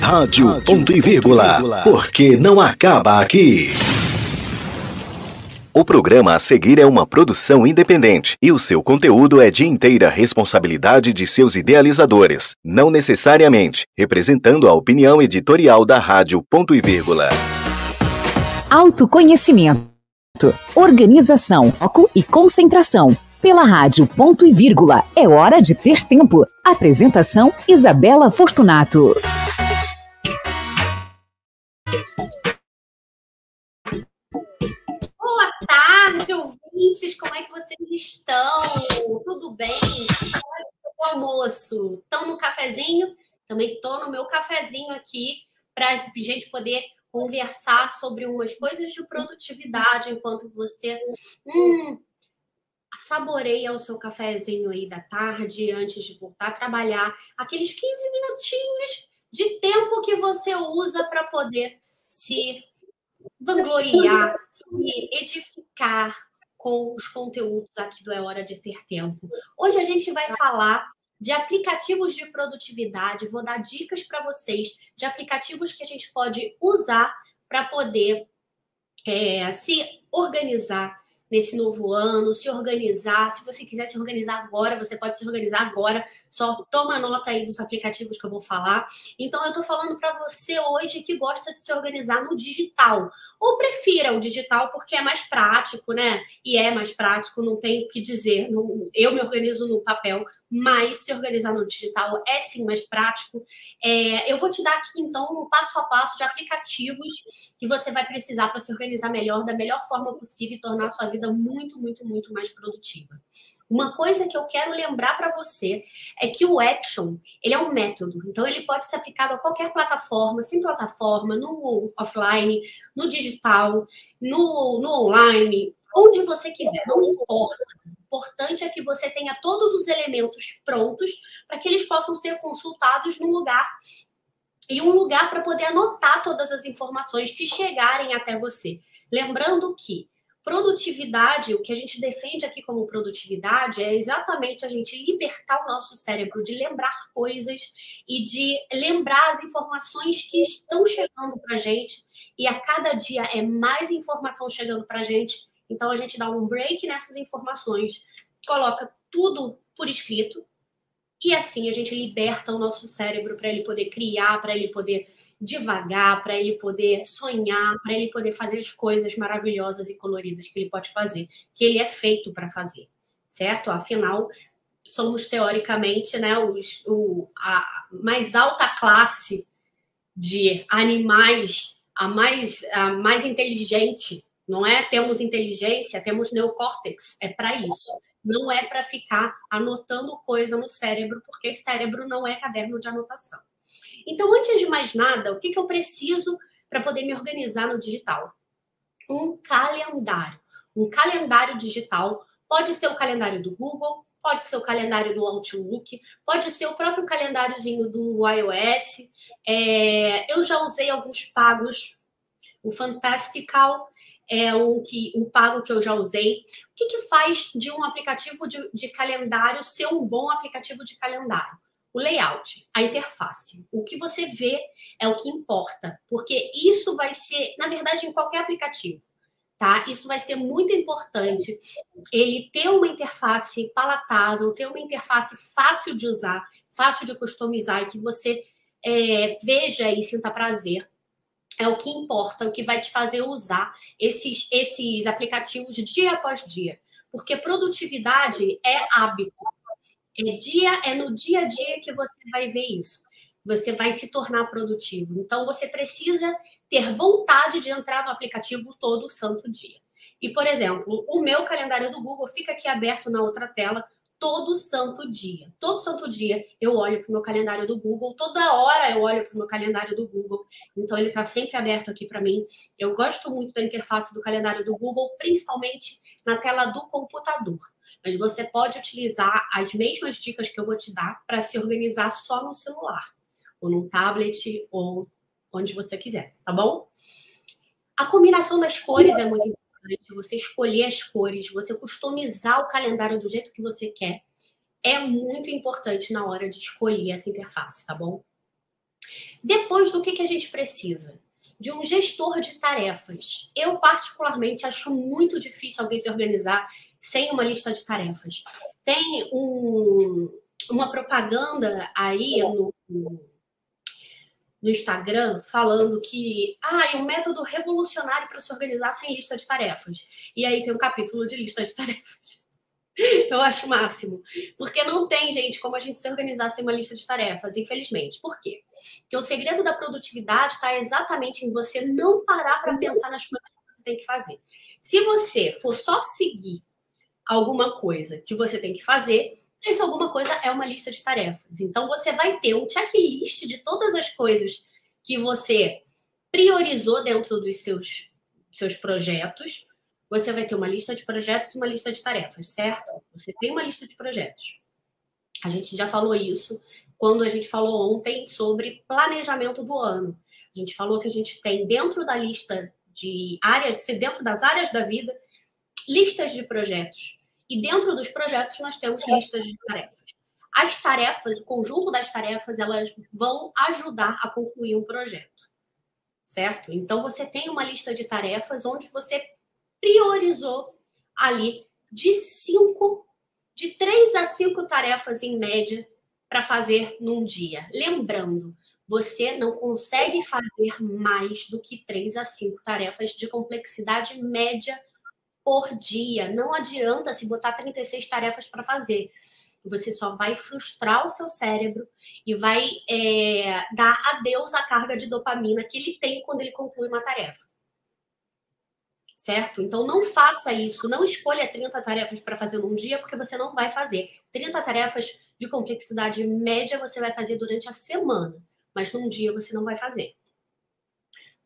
Rádio Ponto e Vírgula, porque não acaba aqui. O programa a seguir é uma produção independente e o seu conteúdo é de inteira responsabilidade de seus idealizadores, não necessariamente representando a opinião editorial da Rádio Ponto e Vírgula. Autoconhecimento, organização, foco e concentração. Pela Rádio Ponto e Vírgula, é hora de ter tempo. Apresentação Isabela Fortunato. Boa tarde, ouvintes. Como é que vocês estão? Tudo bem? O almoço. Estão no cafezinho? Também estou no meu cafezinho aqui para a gente poder conversar sobre umas coisas de produtividade enquanto você hum, saboreia o seu cafezinho aí da tarde antes de voltar a trabalhar. Aqueles 15 minutinhos de tempo que você usa para poder se vangloriar, se edificar com os conteúdos aqui do É Hora de Ter Tempo. Hoje a gente vai falar de aplicativos de produtividade, vou dar dicas para vocês de aplicativos que a gente pode usar para poder é, se organizar nesse novo ano, se organizar. Se você quiser se organizar agora, você pode se organizar agora. Só toma nota aí dos aplicativos que eu vou falar. Então, eu estou falando para você hoje que gosta de se organizar no digital. Ou prefira o digital porque é mais prático, né? E é mais prático, não tenho o que dizer. eu me organizo no papel, mas se organizar no digital é sim mais prático. É, eu vou te dar aqui, então, um passo a passo de aplicativos que você vai precisar para se organizar melhor, da melhor forma possível e tornar a sua vida vida muito, muito, muito mais produtiva. Uma coisa que eu quero lembrar para você é que o Action, ele é um método, então ele pode ser aplicado a qualquer plataforma, sem plataforma, no offline, no digital, no, no online, onde você quiser, não importa. O importante é que você tenha todos os elementos prontos para que eles possam ser consultados num lugar e um lugar para poder anotar todas as informações que chegarem até você. Lembrando que Produtividade, o que a gente defende aqui como produtividade é exatamente a gente libertar o nosso cérebro de lembrar coisas e de lembrar as informações que estão chegando para a gente. E a cada dia é mais informação chegando para a gente. Então a gente dá um break nessas informações, coloca tudo por escrito e assim a gente liberta o nosso cérebro para ele poder criar, para ele poder devagar, para ele poder sonhar, para ele poder fazer as coisas maravilhosas e coloridas que ele pode fazer, que ele é feito para fazer, certo? Afinal, somos teoricamente né, os, o, a mais alta classe de animais, a mais, a mais inteligente, não é? Temos inteligência, temos neocórtex, é para isso. Não é para ficar anotando coisa no cérebro, porque cérebro não é caderno de anotação. Então, antes de mais nada, o que, que eu preciso para poder me organizar no digital? Um calendário. Um calendário digital pode ser o calendário do Google, pode ser o calendário do Outlook, pode ser o próprio calendáriozinho do iOS. É, eu já usei alguns pagos, o Fantastical é um, que, um pago que eu já usei. O que, que faz de um aplicativo de, de calendário ser um bom aplicativo de calendário? O layout, a interface. O que você vê é o que importa, porque isso vai ser, na verdade, em qualquer aplicativo, tá? Isso vai ser muito importante ele ter uma interface palatável, ter uma interface fácil de usar, fácil de customizar e que você é, veja e sinta prazer. É o que importa, o que vai te fazer usar esses, esses aplicativos dia após dia. Porque produtividade é hábito. É, dia, é no dia a dia que você vai ver isso. Você vai se tornar produtivo. Então, você precisa ter vontade de entrar no aplicativo todo santo dia. E, por exemplo, o meu calendário do Google fica aqui aberto na outra tela todo santo dia. Todo santo dia eu olho para o meu calendário do Google, toda hora eu olho para o meu calendário do Google. Então ele está sempre aberto aqui para mim. Eu gosto muito da interface do calendário do Google, principalmente na tela do computador. Mas você pode utilizar as mesmas dicas que eu vou te dar para se organizar só no celular, ou no tablet, ou onde você quiser, tá bom? A combinação das cores é muito importante importante você escolher as cores, você customizar o calendário do jeito que você quer. É muito importante na hora de escolher essa interface, tá bom? Depois do que, que a gente precisa? De um gestor de tarefas. Eu, particularmente, acho muito difícil alguém se organizar sem uma lista de tarefas. Tem um, uma propaganda aí no, no Instagram falando que ah, é um método revolucionário para se organizar sem lista de tarefas. E aí tem um capítulo de lista de tarefas. Eu acho o máximo. Porque não tem, gente, como a gente se organizar sem uma lista de tarefas, infelizmente. Por quê? Porque o segredo da produtividade está exatamente em você não parar para pensar nas coisas que você tem que fazer. Se você for só seguir alguma coisa que você tem que fazer, essa alguma coisa é uma lista de tarefas. Então você vai ter um checklist de todas as coisas que você priorizou dentro dos seus, seus projetos você vai ter uma lista de projetos e uma lista de tarefas, certo? Você tem uma lista de projetos. A gente já falou isso quando a gente falou ontem sobre planejamento do ano. A gente falou que a gente tem dentro da lista de áreas, dentro das áreas da vida, listas de projetos. E dentro dos projetos nós temos listas de tarefas. As tarefas, o conjunto das tarefas, elas vão ajudar a concluir um projeto. Certo? Então você tem uma lista de tarefas onde você priorizou ali de cinco, de três a cinco tarefas em média para fazer num dia. Lembrando, você não consegue fazer mais do que três a cinco tarefas de complexidade média por dia. Não adianta se botar 36 tarefas para fazer. Você só vai frustrar o seu cérebro e vai é, dar adeus à carga de dopamina que ele tem quando ele conclui uma tarefa certo? Então não faça isso, não escolha 30 tarefas para fazer num dia, porque você não vai fazer. 30 tarefas de complexidade média você vai fazer durante a semana, mas num dia você não vai fazer.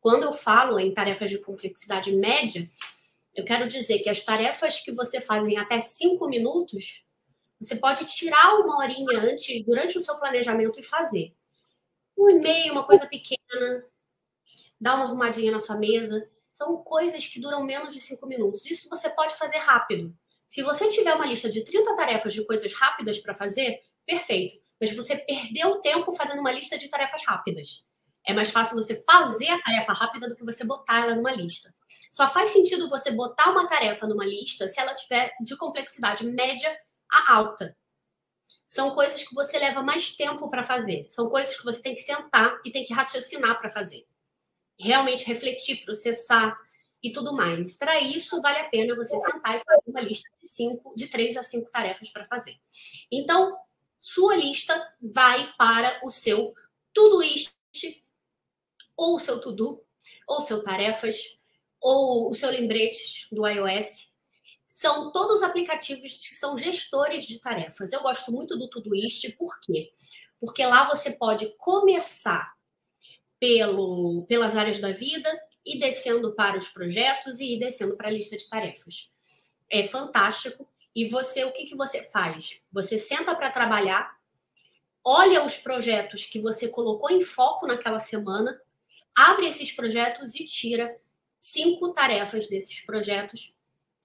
Quando eu falo em tarefas de complexidade média, eu quero dizer que as tarefas que você faz em até 5 minutos, você pode tirar uma horinha antes, durante o seu planejamento, e fazer. Um e-mail, uma coisa pequena, dar uma arrumadinha na sua mesa são coisas que duram menos de cinco minutos. Isso você pode fazer rápido. Se você tiver uma lista de 30 tarefas de coisas rápidas para fazer, perfeito. Mas você perdeu tempo fazendo uma lista de tarefas rápidas. É mais fácil você fazer a tarefa rápida do que você botar ela numa lista. Só faz sentido você botar uma tarefa numa lista se ela tiver de complexidade média a alta. São coisas que você leva mais tempo para fazer. São coisas que você tem que sentar e tem que raciocinar para fazer realmente refletir, processar e tudo mais. Para isso, vale a pena você sentar e fazer uma lista de cinco, de três a cinco tarefas para fazer. Então, sua lista vai para o seu Todoist, ou o seu To-Do, ou seu Tarefas, ou o seu Lembretes do iOS. São todos aplicativos que são gestores de tarefas. Eu gosto muito do Todoist, por quê? Porque lá você pode começar pelo, pelas áreas da vida e descendo para os projetos e descendo para a lista de tarefas. É fantástico. E você, o que, que você faz? Você senta para trabalhar, olha os projetos que você colocou em foco naquela semana, abre esses projetos e tira cinco tarefas desses projetos,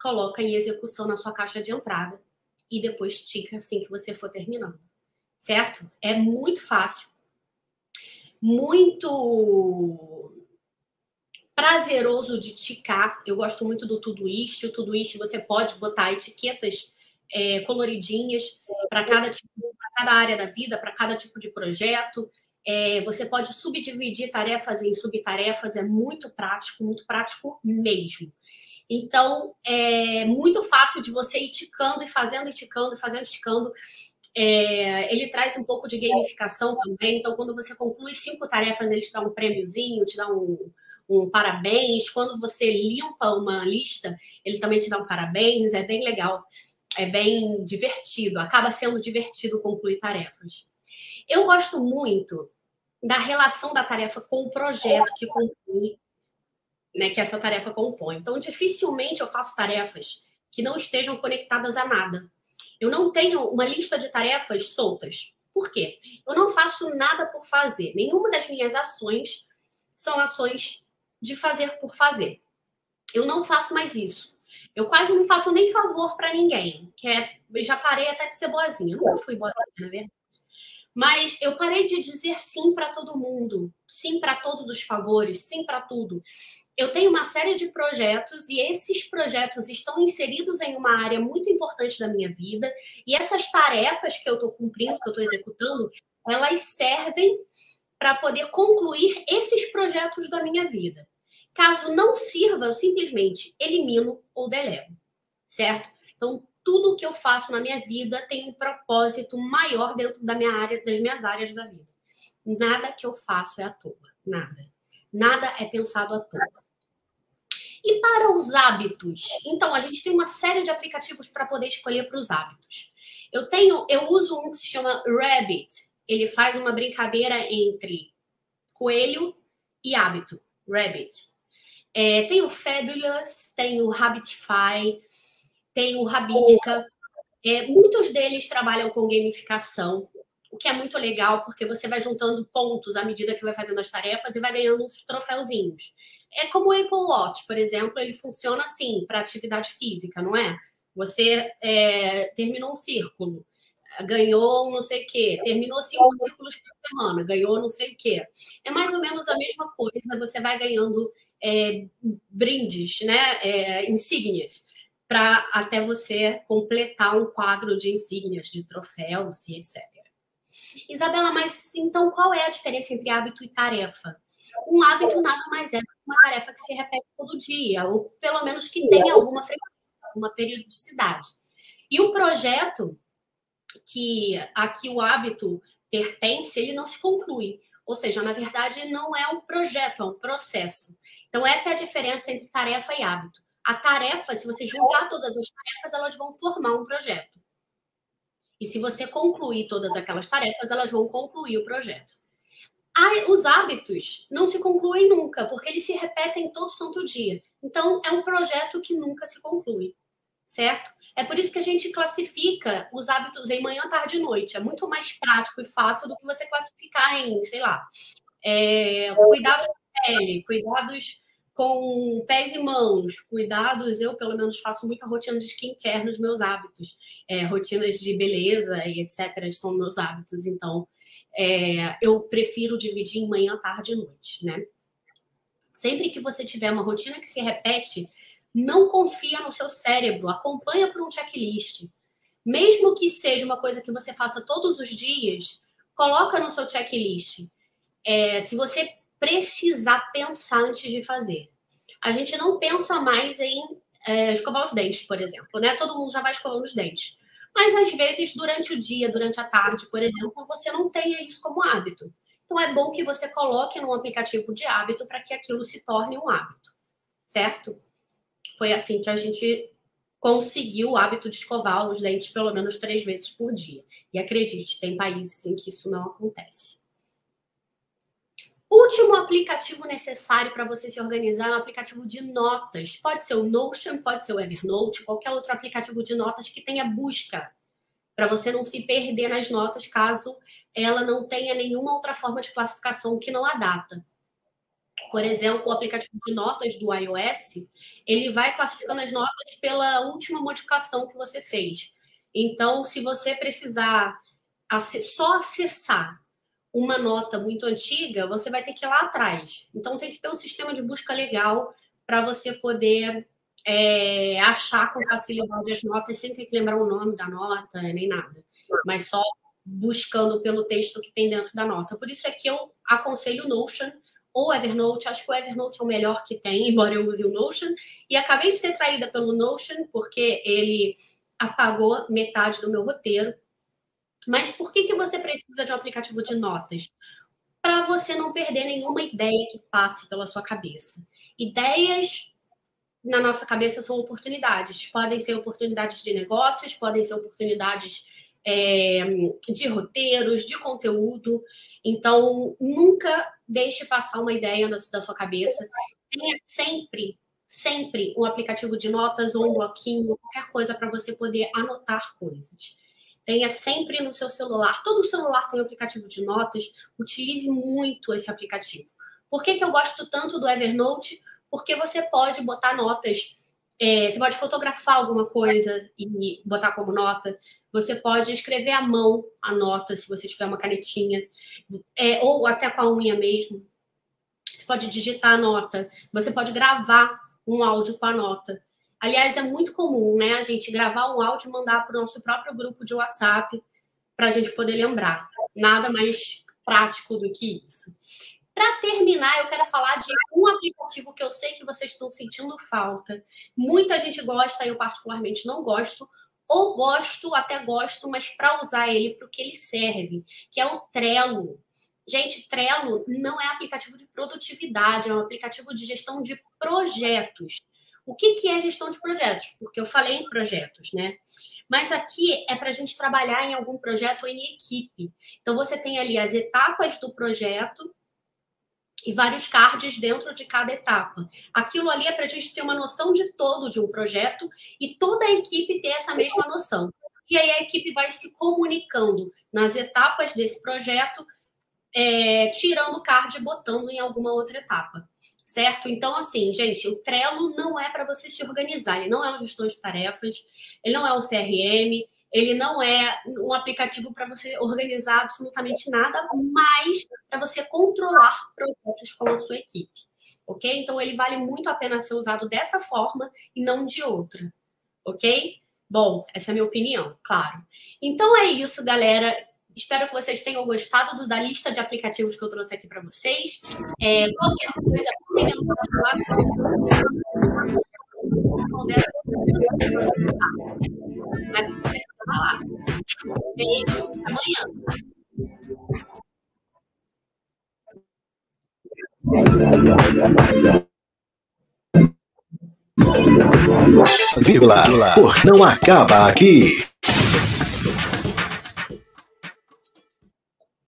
coloca em execução na sua caixa de entrada e depois tica assim que você for terminando. Certo? É muito fácil muito prazeroso de ticar. Eu gosto muito do Todoist. O Todoist você pode botar etiquetas é, coloridinhas para cada tipo, para cada área da vida, para cada tipo de projeto. É, você pode subdividir tarefas em subtarefas. É muito prático, muito prático mesmo. Então, é muito fácil de você ir ticando e fazendo, e ticando, e fazendo, ticando. É, ele traz um pouco de gamificação também. Então, quando você conclui cinco tarefas, ele te dá um prêmiozinho, te dá um, um parabéns. Quando você limpa uma lista, ele também te dá um parabéns. É bem legal, é bem divertido. Acaba sendo divertido concluir tarefas. Eu gosto muito da relação da tarefa com o projeto que conclui, né, que essa tarefa compõe. Então, dificilmente eu faço tarefas que não estejam conectadas a nada. Eu não tenho uma lista de tarefas soltas. Por quê? Eu não faço nada por fazer. Nenhuma das minhas ações são ações de fazer por fazer. Eu não faço mais isso. Eu quase não faço nem favor para ninguém, que é, já parei até de ser boazinha. Eu nunca fui boazinha, na verdade. Mas eu parei de dizer sim para todo mundo, sim para todos os favores, sim para tudo. Eu tenho uma série de projetos e esses projetos estão inseridos em uma área muito importante da minha vida. E essas tarefas que eu estou cumprindo, que eu estou executando, elas servem para poder concluir esses projetos da minha vida. Caso não sirva, eu simplesmente elimino ou delego, certo? Então, tudo que eu faço na minha vida tem um propósito maior dentro da minha área, das minhas áreas da vida. Nada que eu faço é à toa, nada. Nada é pensado à toa. E para os hábitos? Então, a gente tem uma série de aplicativos para poder escolher para os hábitos. Eu tenho, eu uso um que se chama Rabbit. Ele faz uma brincadeira entre coelho e hábito. Rabbit. É, tem o Fabulous, tem o Habitify, tem o Habitica. É, muitos deles trabalham com gamificação, o que é muito legal, porque você vai juntando pontos à medida que vai fazendo as tarefas e vai ganhando uns troféuzinhos. É como o Apple Watch, por exemplo, ele funciona assim para atividade física, não é? Você é, terminou um círculo, ganhou não sei o quê, terminou cinco círculos por semana, ganhou não sei o quê. É mais ou menos a mesma coisa, você vai ganhando é, brindes, né? É, insígnias, para até você completar um quadro de insígnias, de troféus e etc. Isabela, mas então qual é a diferença entre hábito e tarefa? Um hábito nada mais é do que uma tarefa que se repete todo dia, ou pelo menos que tenha alguma frequência, alguma periodicidade. E o projeto que aqui o hábito pertence, ele não se conclui. Ou seja, na verdade, não é um projeto, é um processo. Então, essa é a diferença entre tarefa e hábito. A tarefa, se você juntar todas as tarefas, elas vão formar um projeto. E se você concluir todas aquelas tarefas, elas vão concluir o projeto. Os hábitos não se concluem nunca, porque eles se repetem todo santo dia. Então, é um projeto que nunca se conclui, certo? É por isso que a gente classifica os hábitos em manhã, tarde e noite. É muito mais prático e fácil do que você classificar em, sei lá, é, cuidados com a pele, cuidados com pés e mãos, cuidados. Eu, pelo menos, faço muita rotina de skincare nos meus hábitos. É, rotinas de beleza e etc. são meus hábitos. Então, é, eu prefiro dividir em manhã, tarde e noite, né? Sempre que você tiver uma rotina que se repete, não confia no seu cérebro, acompanha por um checklist. Mesmo que seja uma coisa que você faça todos os dias, coloca no seu checklist. É, se você precisar pensar antes de fazer. A gente não pensa mais em é, escovar os dentes, por exemplo, né? Todo mundo já vai escovando os dentes. Mas às vezes, durante o dia, durante a tarde, por exemplo, você não tenha isso como hábito. Então é bom que você coloque num aplicativo de hábito para que aquilo se torne um hábito, certo? Foi assim que a gente conseguiu o hábito de escovar os dentes pelo menos três vezes por dia. E acredite, tem países em que isso não acontece. Último aplicativo necessário para você se organizar é um aplicativo de notas. Pode ser o Notion, pode ser o Evernote, qualquer outro aplicativo de notas que tenha busca, para você não se perder nas notas caso ela não tenha nenhuma outra forma de classificação que não a data. Por exemplo, o aplicativo de notas do iOS, ele vai classificando as notas pela última modificação que você fez. Então, se você precisar só acessar uma nota muito antiga, você vai ter que ir lá atrás. Então tem que ter um sistema de busca legal para você poder é, achar com facilidade as notas sem ter que lembrar o nome da nota, nem nada. Mas só buscando pelo texto que tem dentro da nota. Por isso é que eu aconselho o Notion ou Evernote. Acho que o Evernote é o melhor que tem, embora eu use o Notion. E acabei de ser traída pelo Notion, porque ele apagou metade do meu roteiro. Mas por que, que você precisa de um aplicativo de notas? Para você não perder nenhuma ideia que passe pela sua cabeça. Ideias na nossa cabeça são oportunidades. Podem ser oportunidades de negócios, podem ser oportunidades é, de roteiros, de conteúdo. Então, nunca deixe passar uma ideia da, da sua cabeça. Tenha sempre, sempre um aplicativo de notas ou um bloquinho, qualquer coisa para você poder anotar coisas. Tenha sempre no seu celular. Todo celular tem um aplicativo de notas. Utilize muito esse aplicativo. Por que, que eu gosto tanto do Evernote? Porque você pode botar notas. É, você pode fotografar alguma coisa e botar como nota. Você pode escrever à mão a nota, se você tiver uma canetinha, é, ou até com a unha mesmo. Você pode digitar a nota. Você pode gravar um áudio com a nota. Aliás, é muito comum, né? A gente gravar um áudio e mandar para o nosso próprio grupo de WhatsApp para a gente poder lembrar. Nada mais prático do que isso. Para terminar, eu quero falar de um aplicativo que eu sei que vocês estão sentindo falta. Muita gente gosta, eu particularmente não gosto, ou gosto, até gosto, mas para usar ele para o que ele serve, que é o Trello. Gente, Trello não é aplicativo de produtividade, é um aplicativo de gestão de projetos. O que, que é gestão de projetos? Porque eu falei em projetos, né? Mas aqui é para a gente trabalhar em algum projeto em equipe. Então, você tem ali as etapas do projeto, e vários cards dentro de cada etapa. Aquilo ali é para a gente ter uma noção de todo de um projeto e toda a equipe ter essa mesma noção. E aí a equipe vai se comunicando nas etapas desse projeto, é, tirando o card e botando em alguma outra etapa. Certo? Então, assim, gente, o Trello não é para você se organizar, ele não é um gestor de tarefas, ele não é um CRM, ele não é um aplicativo para você organizar absolutamente nada, mas para você controlar projetos com a sua equipe. Ok? Então, ele vale muito a pena ser usado dessa forma e não de outra. Ok? Bom, essa é a minha opinião, claro. Então é isso, galera. Espero que vocês tenham gostado do, da lista de aplicativos que eu trouxe aqui para vocês. É, qualquer coisa. Beijo, amanhã. Vírgula, não acaba aqui.